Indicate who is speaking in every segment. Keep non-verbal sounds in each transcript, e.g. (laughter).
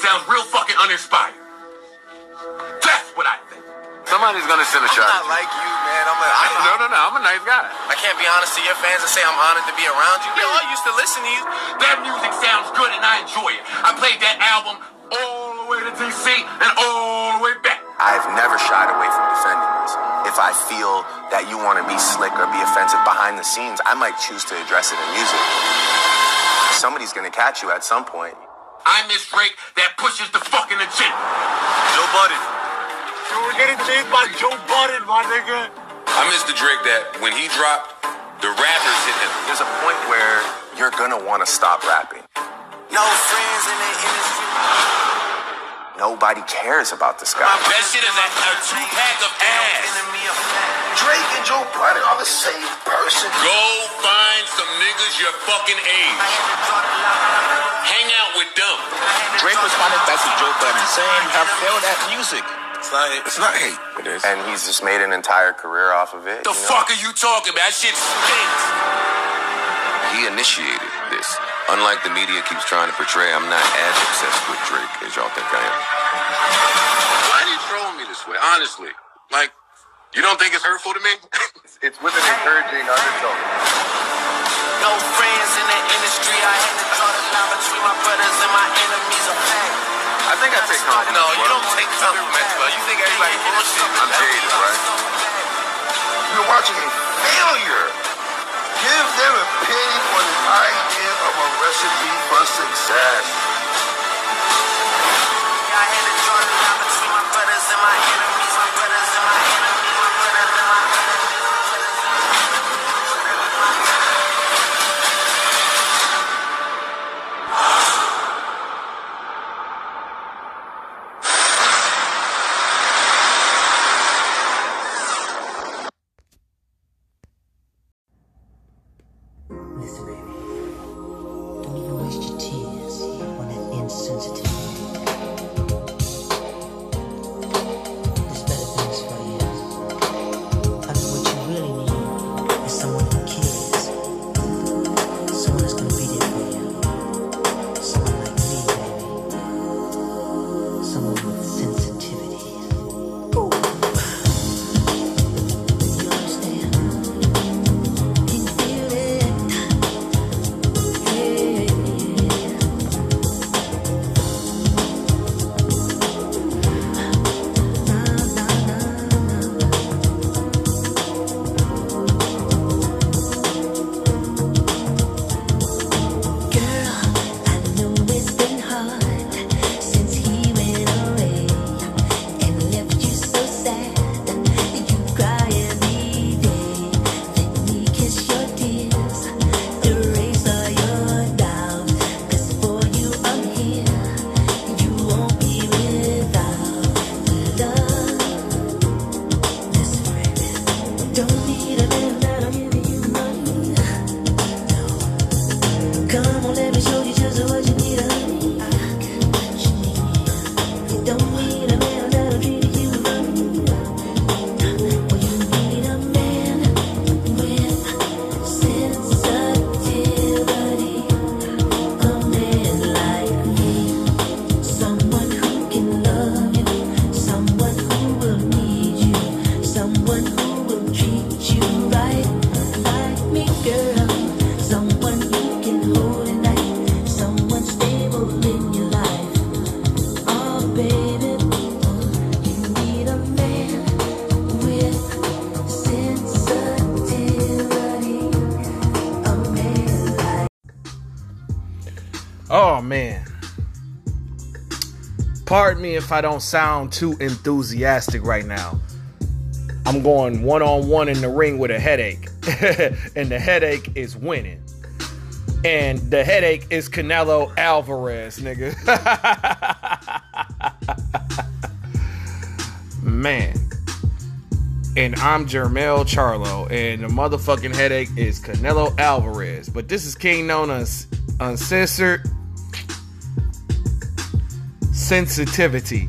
Speaker 1: sounds real fucking uninspired. That's what I think.
Speaker 2: Somebody's gonna send a
Speaker 3: I'm
Speaker 2: shot.
Speaker 3: not like you, man. I'm a, I'm
Speaker 2: no, no, no. I'm a nice guy.
Speaker 3: I can't be honest to your fans and say I'm honored to be around you. Yo, I used to listen to you.
Speaker 1: That music sounds good and I enjoy it. I played that album all the way to DC and all the way back.
Speaker 4: I've never shied away from defending myself. If I feel that you want to be slick or be offensive behind the scenes, I might choose to address it in music. Somebody's gonna catch you at some point.
Speaker 1: I miss Drake that pushes the fucking agenda.
Speaker 3: Joe Budden.
Speaker 5: We're getting chased by Joe Budden, my nigga.
Speaker 6: I miss the Drake that when he dropped, the rappers hit him.
Speaker 4: There's a point where you're gonna want to stop rapping.
Speaker 3: No friends in the industry.
Speaker 4: Nobody cares about this guy.
Speaker 6: That shit is a, a two pack of ass.
Speaker 3: Enemy of fact.
Speaker 4: Drake and Joe Budden are the same person.
Speaker 6: Go find some niggas your fucking age.
Speaker 3: I had to draw the line.
Speaker 6: Hang out with them.
Speaker 7: Drake responded back to Joe Budden saying you have failed at music.
Speaker 3: It's not it.
Speaker 2: It's not hate. It is.
Speaker 4: And he's just made an entire career off of it.
Speaker 6: The
Speaker 4: you know?
Speaker 6: fuck are you talking about? That shit stinks.
Speaker 2: He initiated this. Unlike the media keeps trying to portray, I'm not as obsessed with Drake as y'all think I am.
Speaker 6: Why are you trolling me this way? Honestly. Like, you don't think it's hurtful to me? (laughs)
Speaker 2: It's with an encouraging undertone.
Speaker 3: No friends in the industry. I had to draw the line between my brothers and my enemies of fact.
Speaker 2: I think I take compliments.
Speaker 3: No, you don't take compliments well. You think everybody bullshit.
Speaker 2: I'm jaded, right?
Speaker 8: You're watching a failure. Give them a penny for the idea of a recipe for success.
Speaker 9: Baby. Oh man.
Speaker 10: Pardon me if I don't sound too enthusiastic right now. I'm going one on one in the ring with a headache. (laughs) and the headache is winning. And the headache is Canelo Alvarez, nigga. (laughs) Man. And I'm Jermell Charlo, and the motherfucking headache is Canelo Alvarez. But this is Kingknown Uncensored Sensitivity.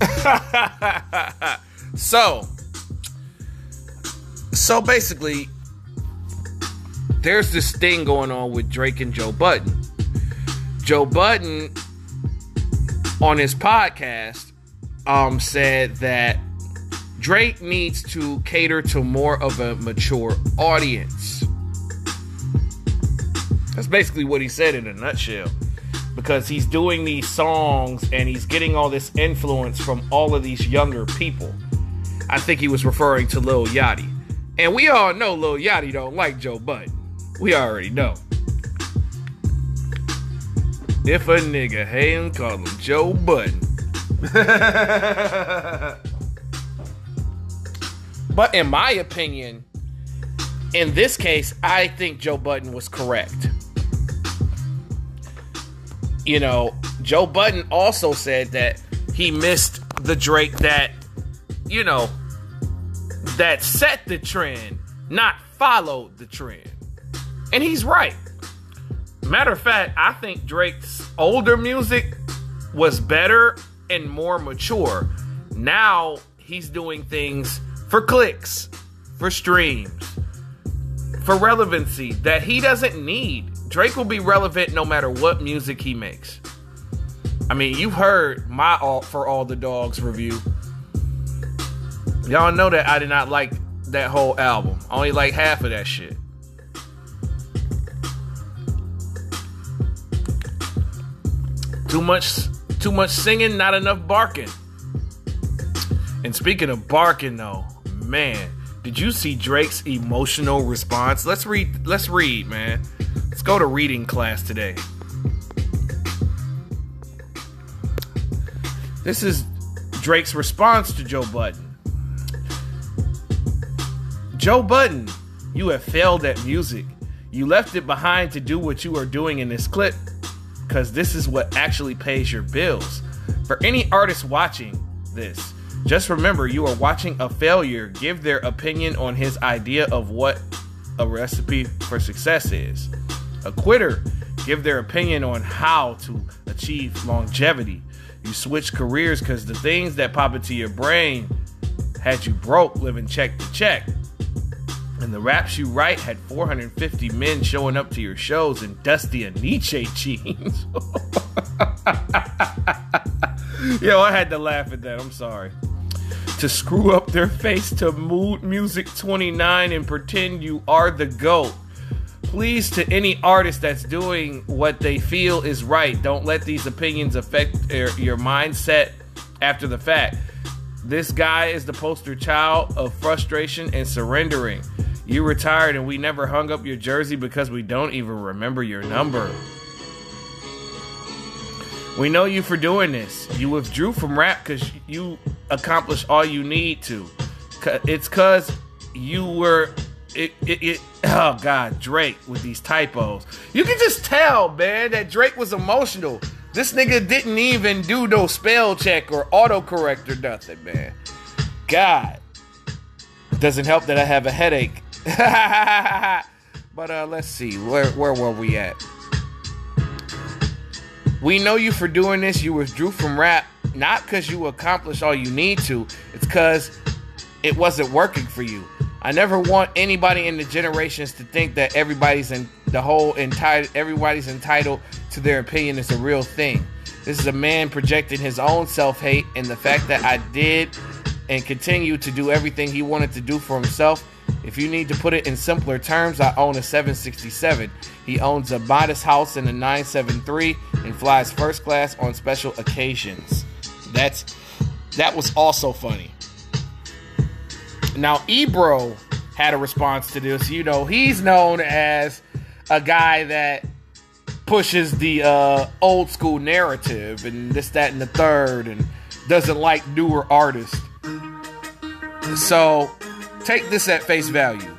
Speaker 10: (laughs) so, so basically, there's this thing going on with Drake and Joe Budden. Joe Budden on his podcast um, said that Drake needs to cater to more of a mature audience. That's basically what he said in a nutshell. Because he's doing these songs and he's getting all this influence from all of these younger people. I think he was referring to Lil Yachty. And we all know Lil Yachty don't like Joe Budden. We already know. If a nigga hate him, call him Joe Budden. (laughs) but in my opinion, in this case, I think Joe Budden was correct. You know, Joe Budden also said that he missed the Drake that, you know, that set the trend, not followed the trend. And he's right. Matter of fact, I think Drake's older music was better and more mature. Now he's doing things for clicks, for streams, for relevancy that he doesn't need. Drake will be relevant no matter what music he makes. I mean, you've heard my all for all the dogs review. Y'all know that I did not like that whole album. I only like half of that shit. Too much too much singing, not enough barking. And speaking of barking though, man, did you see Drake's emotional response? Let's read let's read, man. Let's go to reading class today. This is Drake's response to Joe Budden. Joe Budden, you have failed at music. You left it behind to do what you are doing in this clip because this is what actually pays your bills. For any artist watching this, just remember you are watching a failure give their opinion on his idea of what a recipe for success is. A quitter give their opinion on how to achieve longevity. You switch careers because the things that pop into your brain had you broke living check to check. And the raps you write had 450 men showing up to your shows in dusty and Nudie jeans. (laughs) Yo, I had to laugh at that. I'm sorry. To screw up their face to Mood Muzik 29 and pretend you are the GOAT. Please, to any artist that's doing what they feel is right, don't let these opinions affect your, mindset after the fact. This guy is the poster child of frustration and surrendering. You retired and we never hung up your jersey because we don't even remember your number. We know you for doing this. You withdrew from rap because you accomplished all you need to. It's because you were. It, it, it, oh God, Drake with these typos. You can just tell, man, that Drake was emotional. This nigga didn't even do no spell check or autocorrect or nothing, man. God. Doesn't help that I have a headache. (laughs) but uh let's see. Where where were we at? We know you for doing this. You withdrew from rap not because you accomplished all you need to. It's because it wasn't working for you. I never want anybody in the generations to think that everybody's in the whole entitled everybody's entitled to their opinion is a real thing. This is a man projecting his own self-hate and the fact that I did and continue to do everything he wanted to do for himself. If you need to put it in simpler terms, I own a 767. He owns a modest house in a 973 and flies first class on special occasions. That's that was also funny. Now, Ebro had a response to this. You know, he's known as a guy that pushes the uh, old school narrative and this, that, and the third, and doesn't like newer artists. So, take this at face value.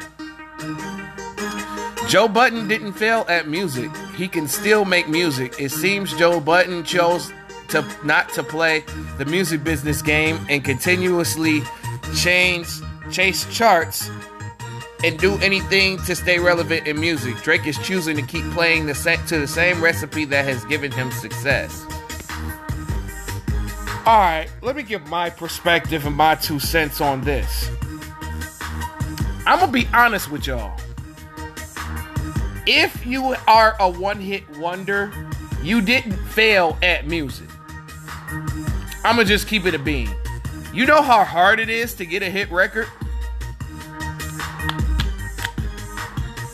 Speaker 10: Joe Budden didn't fail at music. He can still make music. It seems Joe Budden chose to not to play the music business game and continuously change chase charts and do anything to stay relevant in music. Drake is choosing to keep playing the sa- to the same recipe that has given him success. All right, let me give my perspective and my two cents on this. I'm gonna be honest with y'all. If you are a one hit wonder, you didn't fail at music. I'm gonna just keep it a bean. You know how hard it is to get a hit record?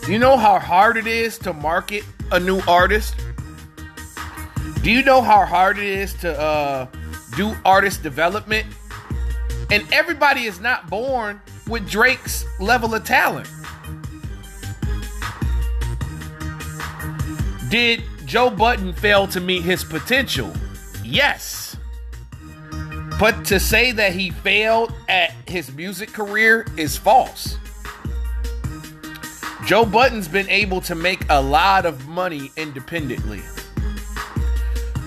Speaker 10: You know how hard it is to market a new artist? Do you know how hard it is to uh, do artist development? And everybody is not born with Drake's level of talent. Did Joe Budden fail to meet his potential? Yes. But to say that he failed at his music career is false. Joe Budden's been able to make a lot of money independently.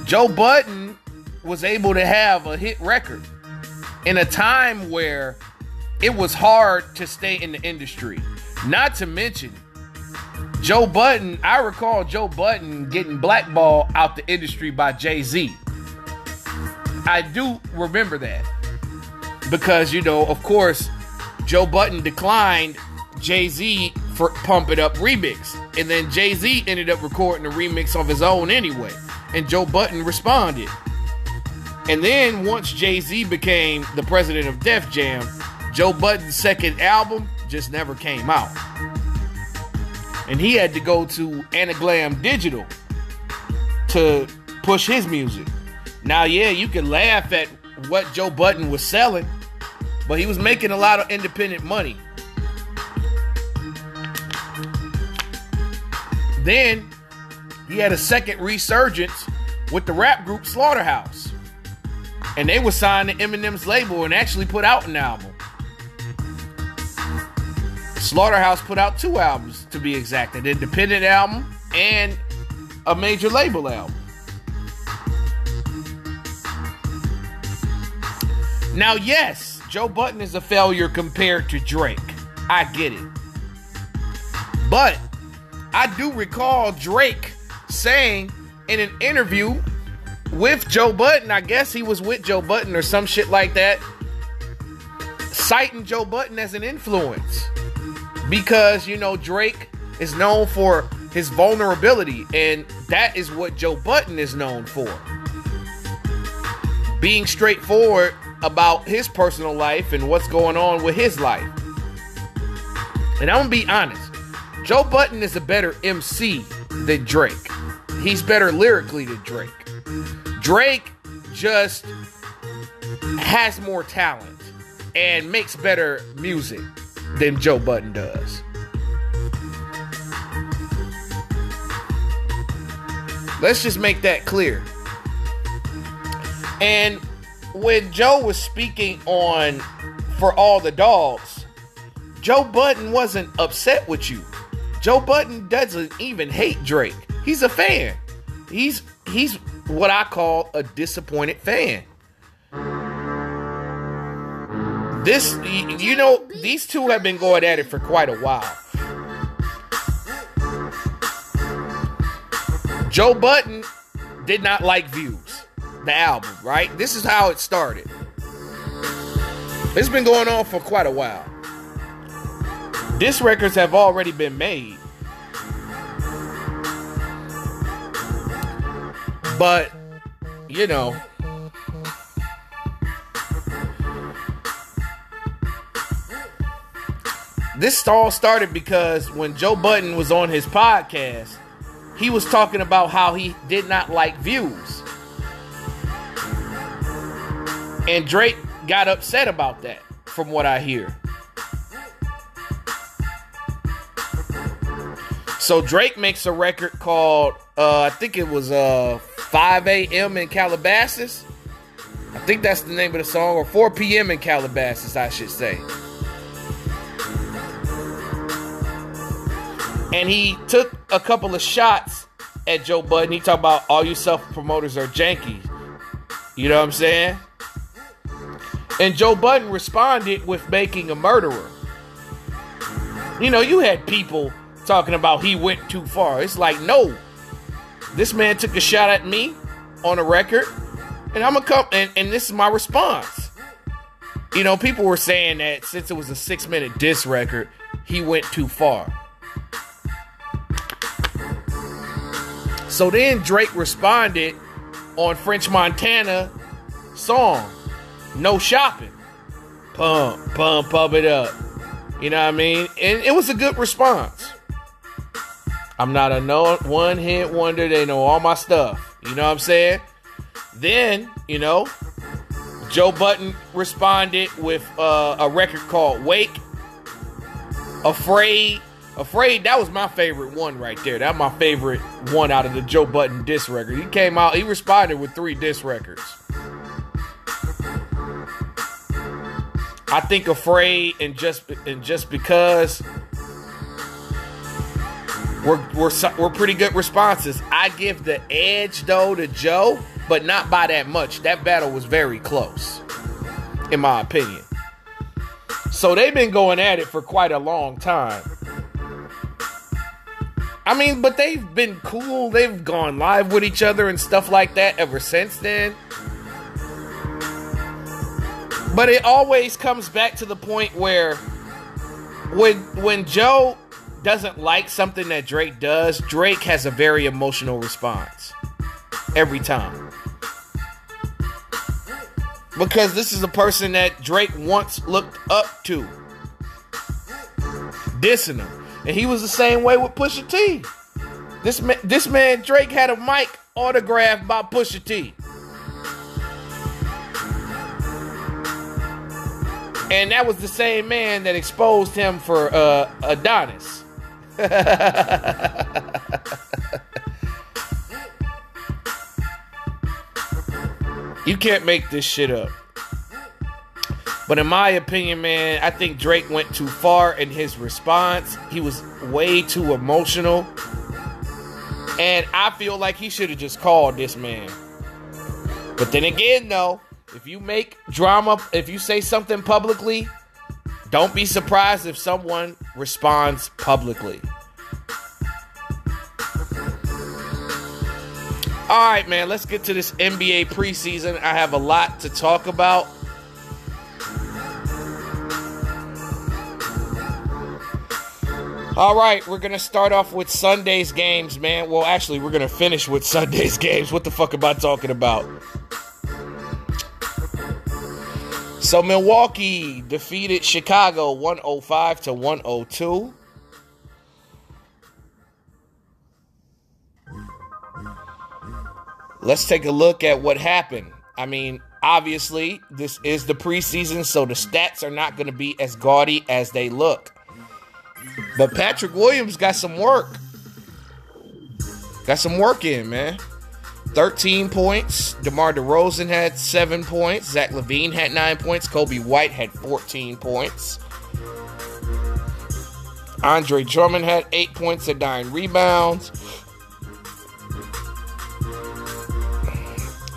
Speaker 10: Joe Budden was able to have a hit record in a time where it was hard to stay in the industry. Not to mention, Joe Budden, I recall Joe Budden getting blackballed out the industry by Jay Z. I do remember that because, you know, of course, Joe Budden declined Jay Z for Pump It Up remix. And then Jay Z ended up recording a remix of his own anyway. And Joe Budden responded. And then once Jay Z became the president of Def Jam, Joe Budden's second album just never came out. And he had to go to Amalgam Digital to push his music. Now, yeah, you can laugh at what Joe Budden was selling, but he was making a lot of independent money. Then he had a second resurgence with the rap group Slaughterhouse. And they were signed to Eminem's label and actually put out an album. Slaughterhouse put out two albums to be exact an independent album and a major label album. Now, yes, Joe Budden is a failure compared to Drake. I get it. But I do recall Drake saying in an interview with Joe Budden, I guess he was with Joe Budden or some shit like that, citing Joe Budden as an influence. Because, you know, Drake is known for his vulnerability, and that is what Joe Budden is known for. Being straightforward about his personal life and what's going on with his life. And I'm gonna be honest, Joe Budden is a better MC than Drake. He's better lyrically than Drake. Drake just has more talent and makes better music than Joe Budden does. Let's just make that clear. And when Joe was speaking on For All the Dogs, Joe Budden wasn't upset with you. Joe Budden doesn't even hate Drake. He's a fan. He's he's what I call a disappointed fan. This you know, these two have been going at it for quite a while. Joe Budden did not like Views, the album, right? This is how it started. It's been going on for quite a while. Disc records have already been made. But, you know, this all started because when Joe Budden was on his podcast, he was talking about how he did not like views. And Drake got upset about that, from what I hear. So Drake makes a record called, uh, I think it was uh, 5 a.m. in Calabasas. I think that's the name of the song, or 4 p.m. in Calabasas, I should say. And he took a couple of shots at Joe Budden. He talked about all you self promoters are janky. You know what I'm saying? And Joe Budden responded with making a murderer. You know, you had people talking about he went too far. It's like, no, this man took a shot at me on a record, and I'm gonna come, and, and this is my response. You know, people were saying that since it was a six minute diss record, he went too far. So then Drake responded on French Montana song, No Shopping. Pump, pump, pump it up. You know what I mean? And it was a good response. I'm not a no one hit wonder. They know all my stuff. You know what I'm saying? Then, you know, Joe Budden responded with uh, a record called Wake. Afraid. Afraid, that was my favorite one right there. That's my favorite one out of the Joe Budden disc record. He came out, he responded with three disc records. I think Afraid and just and just because we're we're we're pretty good responses. I give the edge though to Joe, but not by that much. That battle was very close, in my opinion. So they've been going at it for quite a long time. I mean, but they've been cool. They've gone live with each other and stuff like that ever since then. But it always comes back to the point where when when Joe doesn't like something that Drake does, Drake has a very emotional response every time. Because this is a person that Drake once looked up to, dissing him, and he was the same way with Pusha T. This man, this man Drake had a mic autographed by Pusha T. And that was the same man that exposed him for uh, Adonis. (laughs) you can't make this shit up. But in my opinion, man, I think Drake went too far in his response. He was way too emotional. And I feel like he should have just called this man. But then again, though, if you make drama, if you say something publicly, don't be surprised if someone responds publicly. All right, man, let's get to this NBA preseason. I have a lot to talk about. All right, we're going to start off with Sunday's games, man. Well, actually, we're going to finish with Sunday's (laughs) games. What the fuck am I talking about? So Milwaukee defeated Chicago 105 to 102. Let's take a look at what happened. I mean, obviously, this is the preseason, so the stats are not going to be as gaudy as they look. But Patrick Williams got some work. Got some work in, man. 13 points. DeMar DeRozan had 7 points. Zach LaVine had 9 points. Coby White had 14 points. Andre Drummond had 8 points and 9 rebounds.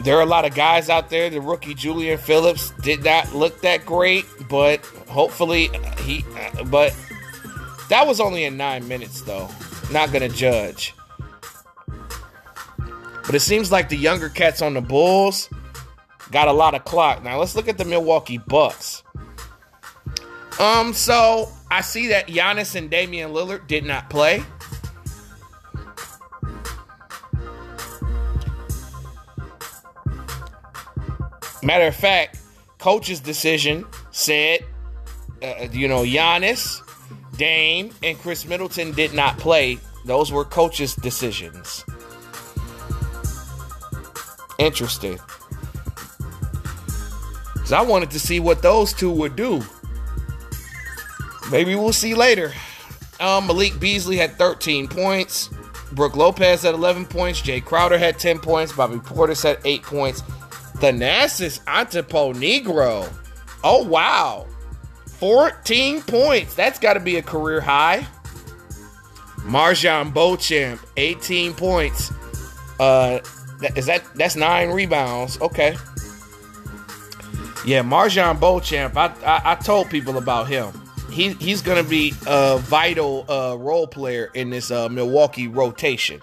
Speaker 10: There are a lot of guys out there. The rookie Julian Phillips did not look that great, but hopefully he. But that was only in nine minutes, though. Not gonna judge. But it seems like the younger cats on the Bulls got a lot of clock. Now let's look at the Milwaukee Bucks. Um, so I see that Giannis and Damian Lillard did not play. Matter of fact, coach's decision said, uh, you know, Giannis, Dame, and Khris Middleton did not play. Those were coach's decisions. Interesting. Because I wanted to see what those two would do. Maybe we'll see later. Um, Malik Beasley had 13 points. Brook Lopez had 11 points. Jae Crowder had 10 points. Bobby Portis had 8 points. Thanasis negro Oh, wow. 14 points. That's got to be a career high. MarJon Beauchamp, 18 points. Uh, that, is that that's nine rebounds? Okay. Yeah, MarJon Beauchamp. I, I I told people about him. He he's gonna be a vital uh, role player in this uh, Milwaukee rotation.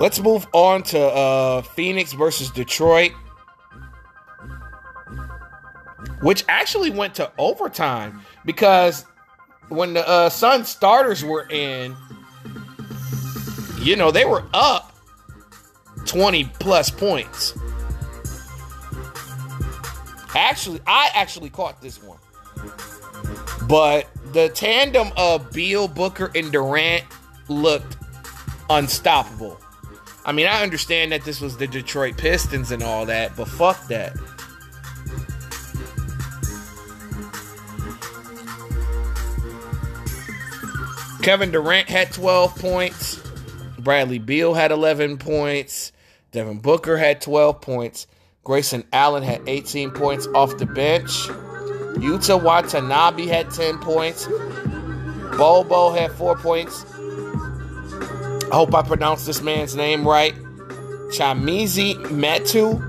Speaker 10: Let's move on to uh, Phoenix versus Detroit. Which actually went to overtime because when the uh, Sun starters were in, you know, they were up 20 plus points. Actually, I actually caught this one. But the tandem of Beal, Booker, and Durant looked unstoppable. I mean, I understand that this was the Detroit Pistons and all that, but fuck that. Kevin Durant had 12 points. Bradley Beal had 11 points. Devin Booker had 12 points. Grayson Allen had 18 points off the bench. Yuta Watanabe had 10 points. Bobo had 4 points. I hope I pronounced this man's name right. Chimezie Metu.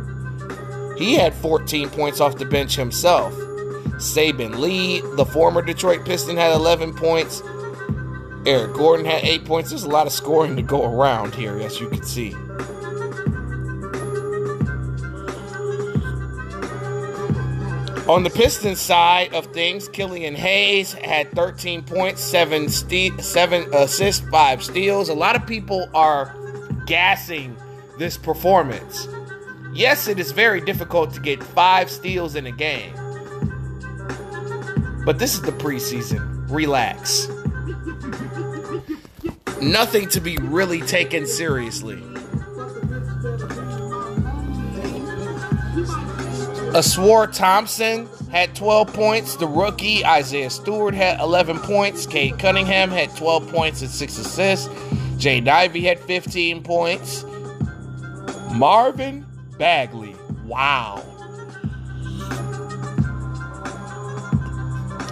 Speaker 10: He had 14 points off the bench himself. Saben Lee, the former Detroit Piston, had 11 points. Eric Gordon had 8 points. There's a lot of scoring to go around here, as you can see. On the Pistons side of things, Killian Hayes had 13 points, seven ste- seven assists, five steals. A lot of people are gassing this performance. Yes, it is very difficult to get five steals in a game, but this is the preseason. Relax. Nothing to be really taken seriously. Ausar Thompson had 12 points. The rookie Isaiah Stewart had 11 points. Cade Cunningham had 12 points and 6 assists. Jaden Ivey had 15 points. Marvin Bagley. Wow.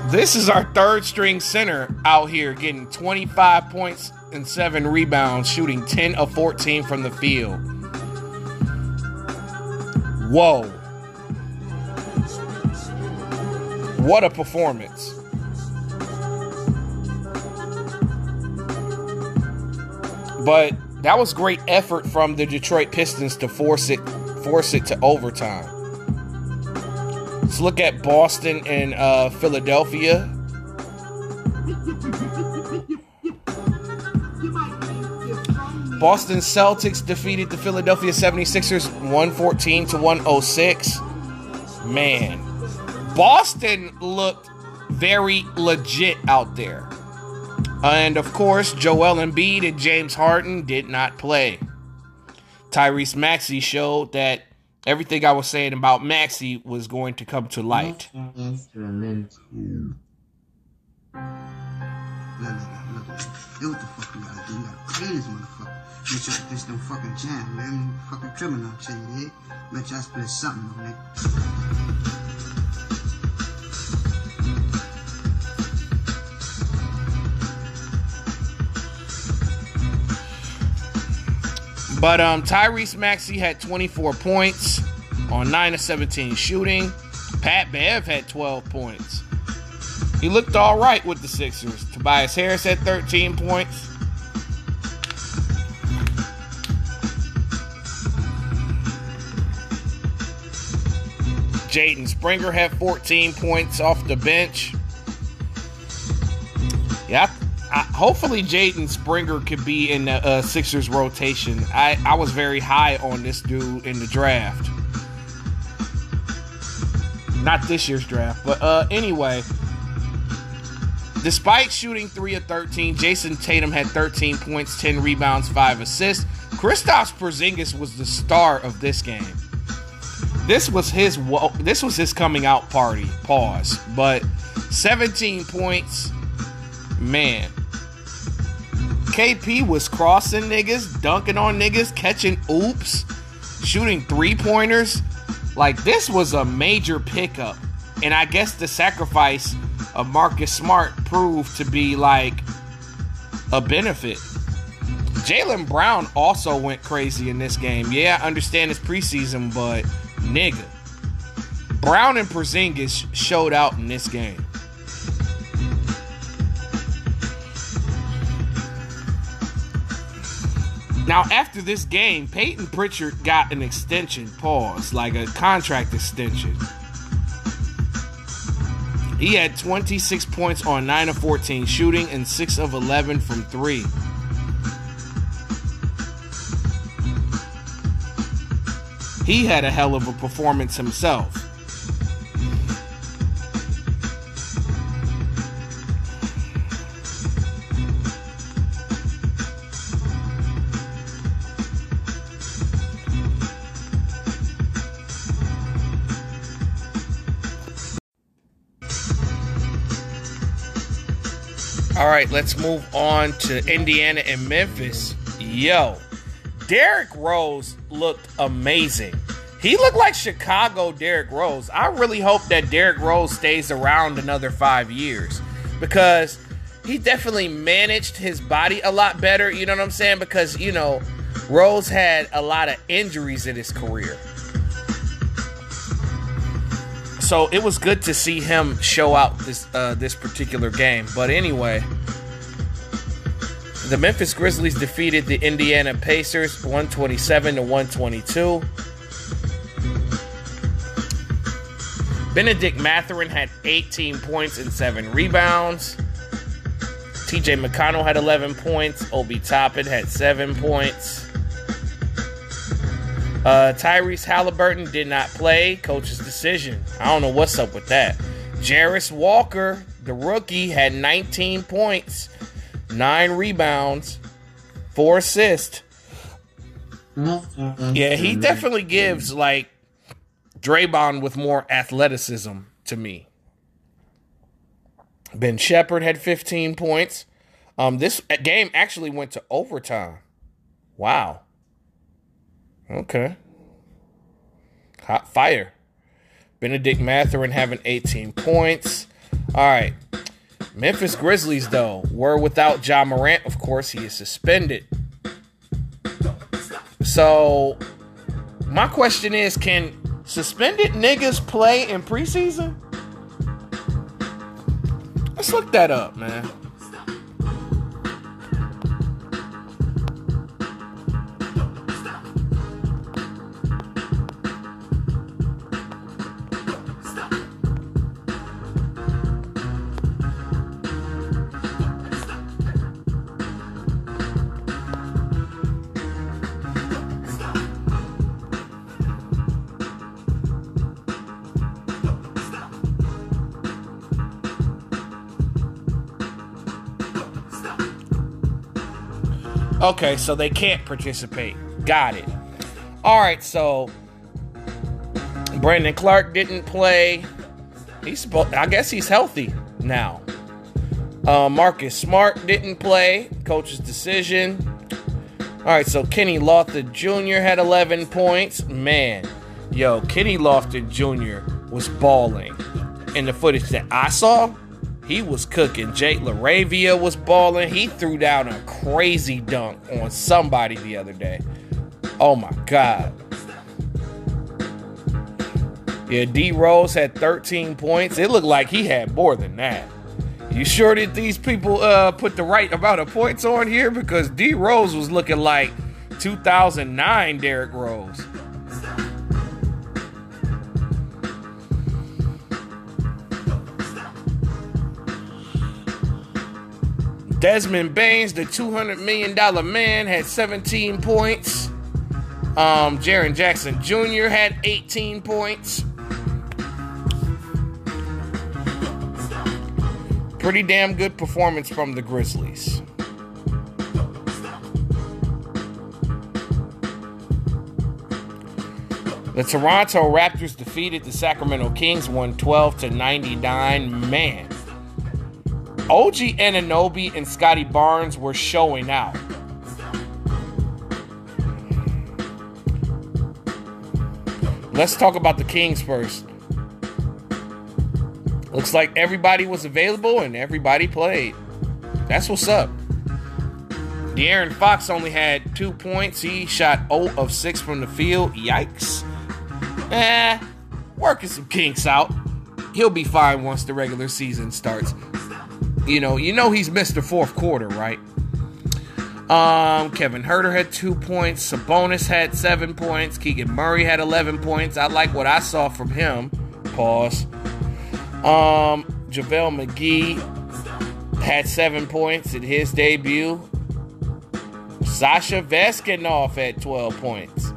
Speaker 10: This is our third string center out here getting 25 points and 7 rebounds, shooting 10 of 14 from the field. Whoa. What a performance. But that was great effort from the Detroit Pistons to force it force it to overtime. Let's look at Boston and uh, Philadelphia. Boston Celtics defeated the Philadelphia 76ers 114 to 106. Man, Boston looked very legit out there. And of course, Joel Embiid and James Harden did not play. Tyrese Maxey showed that everything I was saying about Maxey was going to come to light.
Speaker 11: Fucking jam, man. Fucking criminal shit, something.
Speaker 10: But um, Tyrese Maxey had 24 points on 9 of 17 shooting. Pat Bev had 12 points. He looked all right with the Sixers. Tobias Harris had 13 points. Jaden Springer had 14 points off the bench. Yeah, I, hopefully Jaden Springer could be in the uh, Sixers rotation. I, I was very high on this dude in the draft. Not this year's draft, but uh, anyway. Despite shooting 3 of 13, Jayson Tatum had 13 points, 10 rebounds, 5 assists. Kristaps Porzingis was the star of this game. This was his this was his coming out party. Pause. But 17 points, man. KP was crossing niggas, dunking on niggas, catching oops, shooting three pointers. Like this was a major pickup. And I guess the sacrifice of Marcus Smart proved to be like a benefit. Jaylen Brown also went crazy in this game. Yeah, I understand it's preseason, but nigga. Brown and Porzingis showed out in this game. Now, after this game, Payton Pritchard got an extension, pause, like a contract extension. He had 26 points on 9 of 14 shooting and 6 of 11 from 3. He had a hell of a performance himself. All right, let's move on to Indiana and Memphis. Yo, Derrick Rose looked amazing. He looked like Chicago Derrick Rose. I really hope that Derrick Rose stays around another five years because he definitely managed his body a lot better. You know what I'm saying? Because, you know, Rose had a lot of injuries in his career. So it was good to see him show out this uh, this particular game. But anyway, the Memphis Grizzlies defeated the Indiana Pacers 127 to 122. Bennedict Mathurin had 18 points and 7 rebounds. TJ McConnell had 11 points. Obi Toppin had 7 points. Uh, Tyrese Halliburton did not play. Coach's decision. I don't know what's up with that. Jarace Walker, the rookie, had 19 points, 9 rebounds, 4 assists. Yeah, he definitely gives like Draymond with more athleticism to me. Ben Sheppard had 15 points. Um, this game actually went to overtime. Wow. Okay. Hot fire. Bennedict Mathurin having 18 points. All right. Memphis Grizzlies, though, were without Ja Morant. Of course, he is suspended. So, my question is can suspended niggas play in preseason? Let's look that up, man. Okay, so they can't participate. Got it. All right, so Brandon Clarke didn't play. He's supposed. I guess he's healthy now. Uh, Marcus Smart didn't play. Coach's decision. All right, so Kenny Lofton Jr. had 11 points. Man, yo, Kenny Lofton Jr. was balling. In the footage that I saw, he was cooking. Jake LaRavia was balling. He threw down a crazy dunk on somebody the other day. Oh my God. Yeah, D Rose had 13 points. It looked like he had more than that. You sure that these people uh, put the right amount of points on here? Because D Rose was looking like 2009 Derrick Rose. Desmond Baines, the $200 million man, had 17 points. Um, Jaren Jackson Jr. had 18 points. Pretty damn good performance from the Grizzlies. The Toronto Raptors defeated the Sacramento Kings 112 to 99. Man, OG Anunoby and Scottie Barnes were showing out. Let's talk about the Kings first. Looks like everybody was available and everybody played. That's what's up. De'Aaron Fox only had two points. He shot 0 of 6 from the field. Yikes. Eh, working some kinks out. He'll be fine once the regular season starts. You know, you know he's missed the fourth quarter, right? Um, Kevin Huerter had two points. Sabonis had seven points. Keegan Murray had 11 points. I like what I saw from him. Pause. Um, JaVale McGee had seven points in his debut. Sasha Vezenkov had 12 points.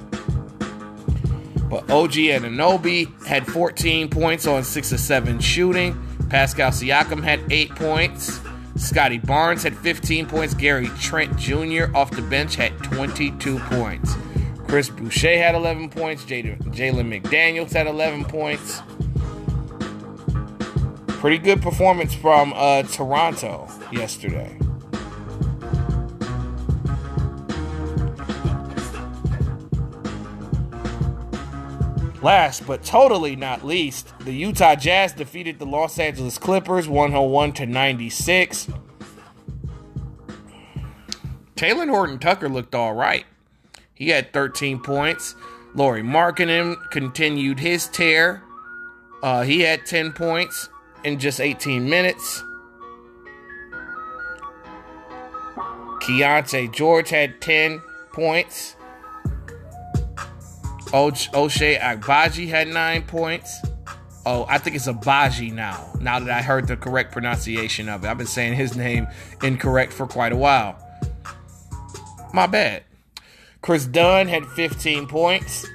Speaker 10: But OG Anunoby had 14 points on 6 of 7 shooting. Pascal Siakam had 8 points. Scottie Barnes had 15 points. Gary Trent Jr. off the bench had 22 points. Chris Boucher had 11 points. Jalen McDaniels had 11 points. Pretty good performance from uh, Toronto yesterday. Last but totally not least, the Utah Jazz defeated the Los Angeles Clippers 101 to 96. Talen Horton-Tucker looked all right. He had 13 points. Lauri Markkanen continued his tear. Uh, he had 10 points in just 18 minutes. Keyonte George had 10 points. Ochai Agbaji had nine points. Oh, I think it's Abaji now. Now that I heard the correct pronunciation of it, I've been saying his name incorrect for quite a while. My bad. Kris Dunn had 15 points.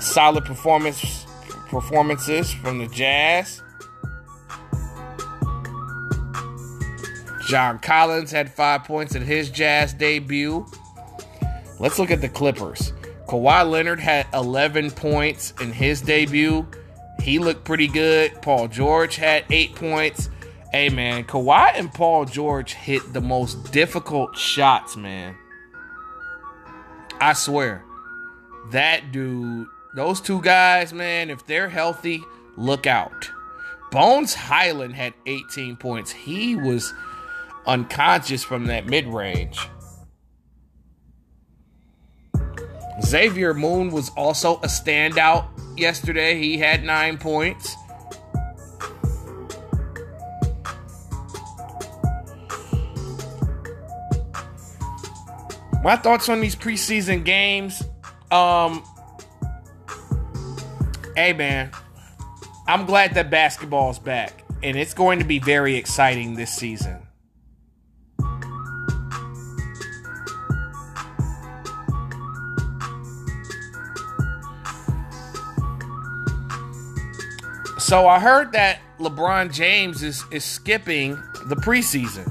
Speaker 10: Solid performance performances from the Jazz. John Collins had five points in his Jazz debut. Let's look at the Clippers. Kawhi Leonard had 11 points in his debut. He looked pretty good. Paul George had eight points. Hey man, Kawhi and Paul George hit the most difficult shots, man. I swear. That dude, those two guys, man, if they're healthy, look out. Bones Hyland had 18 points. He was unconscious from that mid range. Xavier Moon was also a standout yesterday. He had nine points. My thoughts on these preseason games. Um, hey man, I'm glad that basketball's back, and it's going to be very exciting this season. So I heard that LeBron James is is skipping the preseason.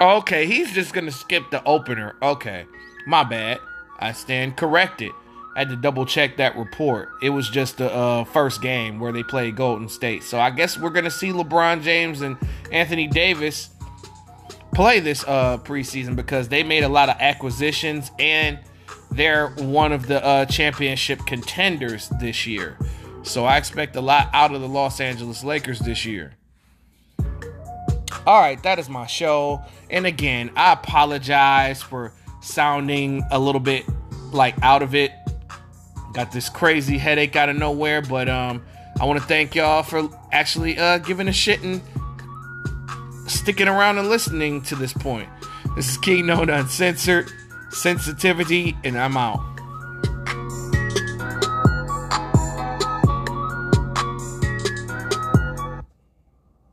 Speaker 10: Okay, he's just gonna skip the opener. Okay, my bad. I stand corrected. Had to double check that report. It was just the uh, first game where they played Golden State. So I guess we're gonna see LeBron James and Anthony Davis play this uh, preseason because they made a lot of acquisitions and they're one of the uh, championship contenders this year. So I expect a lot out of the Los Angeles Lakers this year. All right, that is my show. And again, I apologize for sounding a little bit like out of it. Got this crazy headache out of nowhere, but um I want to thank y'all for actually uh giving a shit and sticking around and listening to this point. This is Known Uncensored, Sensitivity, and I'm out.